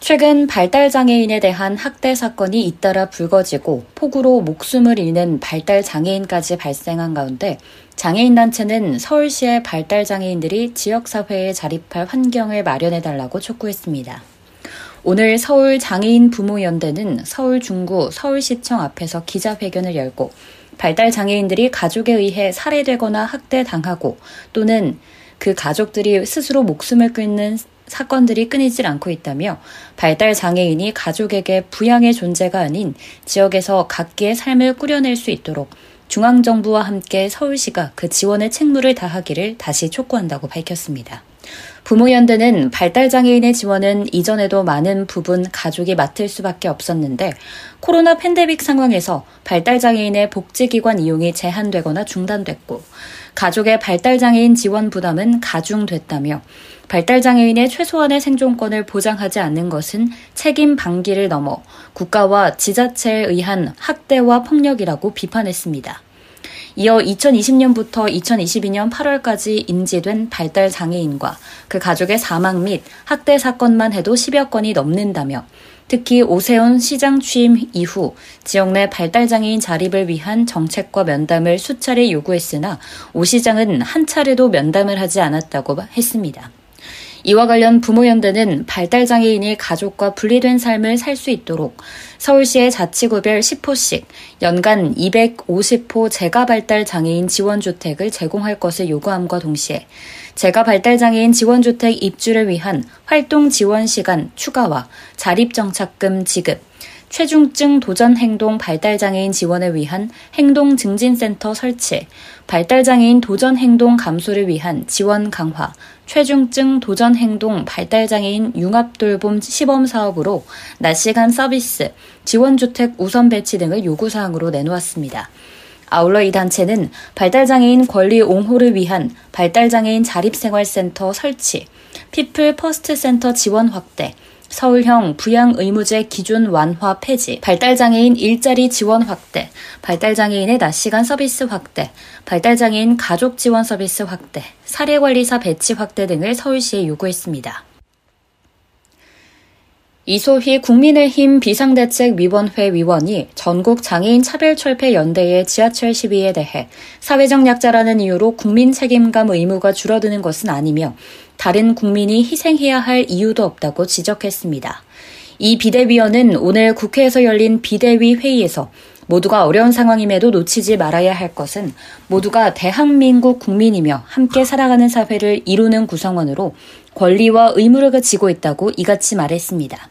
최근 발달장애인에 대한 학대 사건이 잇따라 불거지고 폭우로 목숨을 잃는 발달장애인까지 발생한 가운데 장애인단체는 서울시의 발달장애인들이 지역사회에 자립할 환경을 마련해달라고 촉구했습니다. 오늘 서울 장애인 부모연대는 서울 중구 서울시청 앞에서 기자회견을 열고 발달 장애인들이 가족에 의해 살해되거나 학대당하고 또는 그 가족들이 스스로 목숨을 끊는 사건들이 끊이질 않고 있다며 발달 장애인이 가족에게 부양의 존재가 아닌 지역에서 각기의 삶을 꾸려낼 수 있도록 중앙정부와 함께 서울시가 그 지원의 책무를 다하기를 다시 촉구한다고 밝혔습니다. 부모연대는 발달장애인의 지원은 이전에도 많은 부분 가족이 맡을 수밖에 없었는데 코로나 팬데믹 상황에서 발달장애인의 복지기관 이용이 제한되거나 중단됐고 가족의 발달장애인 지원 부담은 가중됐다며 발달장애인의 최소한의 생존권을 보장하지 않는 것은 책임 방기를 넘어 국가와 지자체에 의한 학대와 폭력이라고 비판했습니다. 이어 2020년부터 2022년 8월까지 인지된 발달 장애인과 그 가족의 사망 및 학대 사건만 해도 10여 건이 넘는다며 특히 오세훈 시장 취임 이후 지역 내 발달장애인 자립을 위한 정책과 면담을 수차례 요구했으나 오 시장은 한 차례도 면담을 하지 않았다고 했습니다. 이와 관련 부모연대는 발달장애인이 가족과 분리된 삶을 살 수 있도록 서울시의 자치구별 10호씩 연간 250호 재가발달장애인 지원주택을 제공할 것을 요구함과 동시에 재가발달장애인 지원주택 입주를 위한 활동 지원 시간 추가와 자립정착금 지급, 최중증 도전 행동 발달장애인 지원을 위한 행동증진센터 설치, 발달장애인 도전 행동 감소를 위한 지원 강화, 최중증 도전 행동 발달장애인 융합돌봄 시범 사업으로 낮 시간 서비스, 지원주택 우선 배치 등을 요구사항으로 내놓았습니다. 아울러 이 단체는 발달장애인 권리 옹호를 위한 발달장애인 자립생활센터 설치, 피플 퍼스트 센터 지원 확대, 서울형 부양 의무제 기준 완화 폐지, 발달장애인 일자리 지원 확대, 발달장애인의 낮 시간 서비스 확대, 발달장애인 가족 지원 서비스 확대, 사례관리사 배치 확대 등을 서울시에 요구했습니다. 이소희 국민의힘 비상대책위원회 위원이 전국 장애인 차별철폐 연대의 지하철 시위에 대해 사회적 약자라는 이유로 국민 책임감 의무가 줄어드는 것은 아니며 다른 국민이 희생해야 할 이유도 없다고 지적했습니다. 이 비대위원은 오늘 국회에서 열린 비대위 회의에서 모두가 어려운 상황임에도 놓치지 말아야 할 것은 모두가 대한민국 국민이며 함께 살아가는 사회를 이루는 구성원으로 권리와 의무를 지고 있다고 이같이 말했습니다.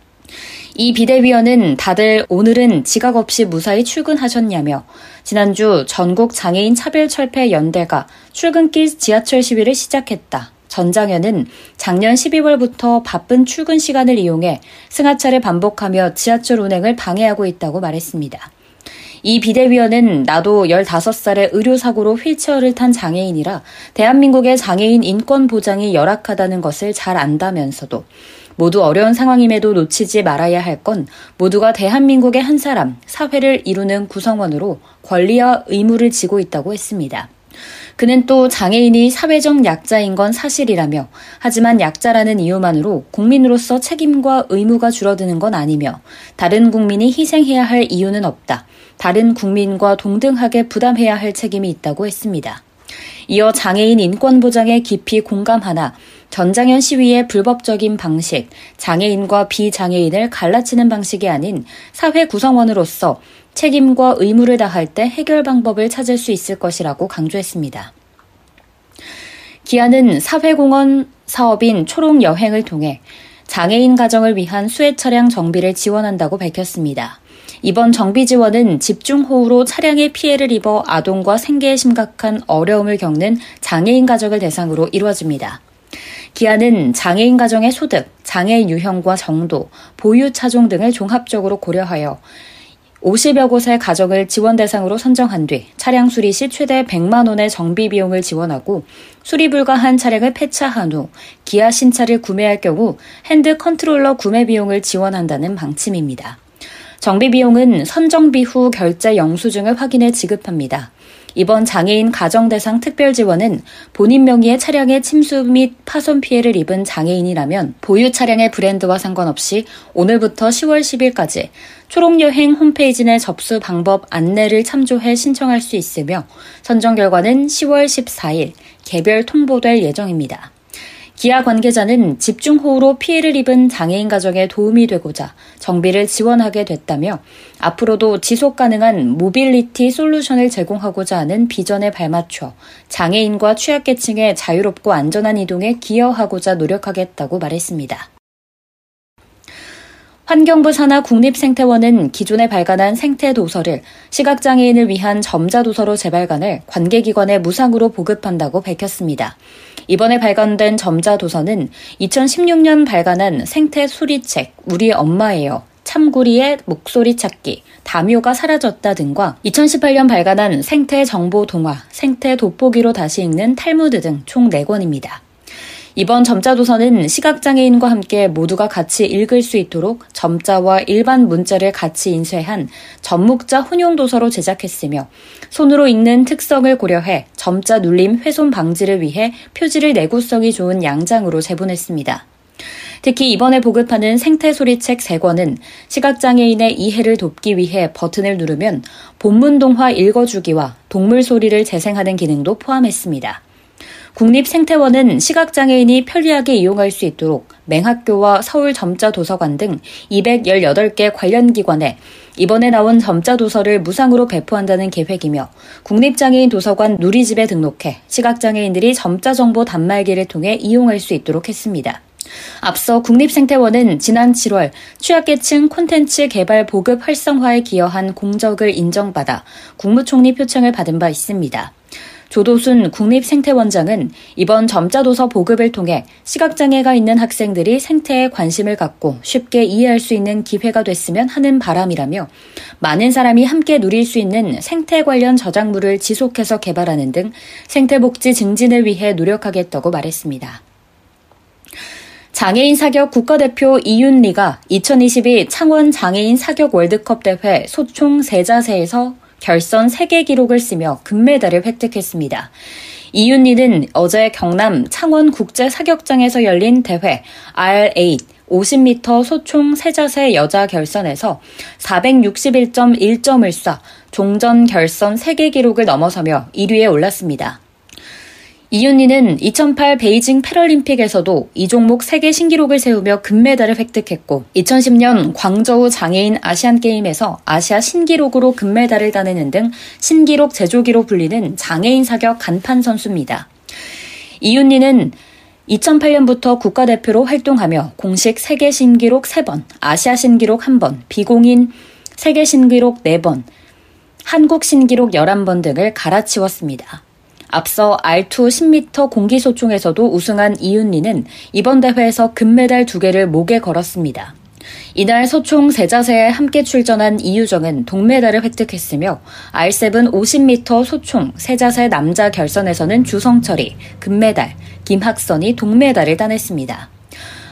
이 비대위원은 다들 오늘은 지각 없이 무사히 출근하셨냐며 지난주 전국 장애인 차별철폐 연대가 출근길 지하철 시위를 시작했다. 전장현은 작년 12월부터 바쁜 출근 시간을 이용해 승하차를 반복하며 지하철 운행을 방해하고 있다고 말했습니다. 이 비대위원은 나도 15살에 의료사고로 휠체어를 탄 장애인이라 대한민국의 장애인 인권 보장이 열악하다는 것을 잘 안다면서도 모두 어려운 상황임에도 놓치지 말아야 할 건 모두가 대한민국의 한 사람, 사회를 이루는 구성원으로 권리와 의무를 지고 있다고 했습니다. 그는 또 장애인이 사회적 약자인 건 사실이라며 하지만 약자라는 이유만으로 국민으로서 책임과 의무가 줄어드는 건 아니며 다른 국민이 희생해야 할 이유는 없다. 다른 국민과 동등하게 부담해야 할 책임이 있다고 했습니다. 이어 장애인 인권 보장에 깊이 공감하나 전장현 시위의 불법적인 방식, 장애인과 비장애인을 갈라치는 방식이 아닌 사회 구성원으로서 책임과 의무를 다할 때 해결 방법을 찾을 수 있을 것이라고 강조했습니다. 기아는 사회공헌 사업인 초록 여행을 통해 장애인 가정을 위한 수해 차량 정비를 지원한다고 밝혔습니다. 이번 정비 지원은 집중호우로 차량에 피해를 입어 아동과 생계에 심각한 어려움을 겪는 장애인 가족을 대상으로 이루어집니다. 기아는 장애인 가정의 소득, 장애 유형과 정도, 보유 차종 등을 종합적으로 고려하여 50여 곳의 가정을 지원 대상으로 선정한 뒤 차량 수리 시 최대 100만 원의 정비 비용을 지원하고 수리 불가한 차량을 폐차한 후 기아 신차를 구매할 경우 hand controller 구매 비용을 지원한다는 방침입니다. 정비 비용은 선정비 후 결제 영수증을 확인해 지급합니다. 이번 장애인 가정 대상 특별 지원은 본인 명의의 차량의 침수 및 파손 피해를 입은 장애인이라면 보유 차량의 브랜드와 상관없이 오늘부터 10월 10일까지 초록여행 홈페이지 내 접수 방법 안내를 참조해 신청할 수 있으며 선정 결과는 10월 14일 개별 통보될 예정입니다. 기아 관계자는 집중호우로 피해를 입은 장애인 가정에 도움이 되고자 정비를 지원하게 됐다며 앞으로도 지속 가능한 모빌리티 솔루션을 제공하고자 하는 비전에 발맞춰 장애인과 취약계층의 자유롭고 안전한 이동에 기여하고자 노력하겠다고 말했습니다. 환경부 산하 국립생태원은 기존에 발간한 생태 도서를 시각장애인을 위한 점자 도서로 재발간을 관계기관에 무상으로 보급한다고 밝혔습니다. 이번에 발간된 점자 도서는 2016년 발간한 생태 수리책 우리 엄마예요. 참구리의 목소리 찾기, 다묘가 사라졌다 등과 2018년 발간한 생태 정보 동화, 생태 돋보기로 다시 읽는 탈무드 등 총 4권입니다. 이번 점자 도서는 시각장애인과 함께 모두가 같이 읽을 수 있도록 점자와 일반 문자를 같이 인쇄한 전묵자 혼용 도서로 제작했으며 손으로 읽는 특성을 고려해 점자 눌림 훼손 방지를 위해 표지를 내구성이 좋은 양장으로 제본했습니다. 특히 이번에 보급하는 생태소리책 3권은 시각장애인의 이해를 돕기 위해 버튼을 누르면 본문 동화 읽어주기와 동물 소리를 재생하는 기능도 포함했습니다. 국립생태원은 시각장애인이 편리하게 이용할 수 있도록 맹학교와 서울점자도서관 등 218개 관련 기관에 이번에 나온 점자도서를 무상으로 배포한다는 계획이며 국립장애인 도서관 누리집에 등록해 시각장애인들이 점자정보 단말기를 통해 이용할 수 있도록 했습니다. 앞서 국립생태원은 지난 7월 취약계층 콘텐츠 개발 보급 활성화에 기여한 공적을 인정받아 국무총리 표창을 받은 바 있습니다. 조도순 국립생태원장은 이번 점자도서 보급을 통해 시각장애가 있는 학생들이 생태에 관심을 갖고 쉽게 이해할 수 있는 기회가 됐으면 하는 바람이라며 많은 사람이 함께 누릴 수 있는 생태 관련 저작물을 지속해서 개발하는 등 생태복지 증진을 위해 노력하겠다고 말했습니다. 장애인 사격 국가대표 이윤리가 2022 창원 장애인 사격 월드컵 대회 소총 세자세에서 결선 3개 기록을 쓰며 금메달을 획득했습니다. 이윤리는 어제 경남 창원 국제 사격장에서 열린 대회 R8 50m 소총 세자세 여자 결선에서 461.1점을 쏴 종전 결선 3개 기록을 넘어서며 1위에 올랐습니다. 이윤리는 2008 베이징 패럴림픽에서도 이 종목 세계 신기록을 세우며 금메달을 획득했고 2010년 광저우 장애인 아시안게임에서 아시아 신기록으로 금메달을 따내는 등 신기록 제조기로 불리는 장애인 사격 간판 선수입니다. 이윤리는 2008년부터 국가대표로 활동하며 공식 세계 신기록 3번, 아시아 신기록 1번, 비공인 세계 신기록 4번, 한국 신기록 11번 등을 갈아치웠습니다. 앞서 R2 10m 공기소총에서도 우승한 이윤리는 이번 대회에서 금메달 두 개를 목에 걸었습니다. 이날 소총 세자세에 함께 출전한 이유정은 동메달을 획득했으며 R7 50m 소총 세자세 남자 결선에서는 주성철이 금메달, 김학선이 동메달을 따냈습니다.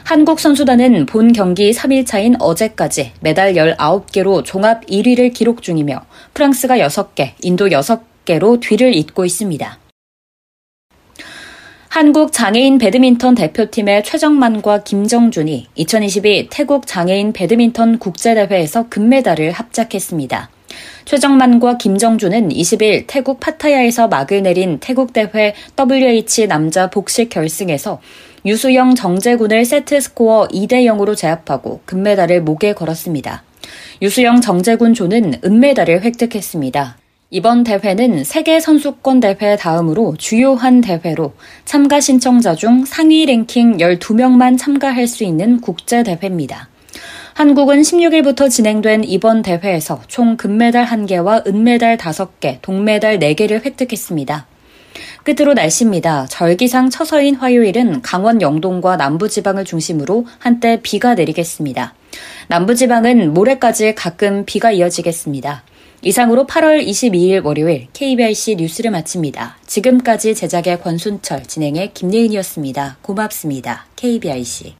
한국 선수단은 본 경기 3일차인 어제까지 메달 19개로 종합 1위를 기록 중이며 프랑스가 6개, 인도 6개로 뒤를 잇고 있습니다. 한국 장애인 배드민턴 대표팀의 최정만과 김정준이 2022 태국 장애인 배드민턴 국제대회에서 금메달을 합작했습니다. 최정만과 김정준은 20일 태국 파타야에서 막을 내린 태국 대회 WH 남자 복식 결승에서 유수영 정재군을 세트 스코어 2대 0으로 제압하고 금메달을 목에 걸었습니다. 유수영 정재군 조는 은메달을 획득했습니다. 이번 대회는 세계 선수권 대회 다음으로 주요한 대회로 참가 신청자 중 상위 랭킹 12명만 참가할 수 있는 국제 대회입니다. 한국은 16일부터 진행된 이번 대회에서 총 금메달 1개와 은메달 5개, 동메달 4개를 획득했습니다. 끝으로 날씨입니다. 절기상 처서인 화요일은 강원 영동과 남부지방을 중심으로 한때 비가 내리겠습니다. 남부지방은 모레까지 가끔 비가 이어지겠습니다. 이상으로 8월 22일 월요일 KBIC 뉴스를 마칩니다. 지금까지 제작의 권순철, 진행의 김예은이었습니다. 고맙습니다. KBIC.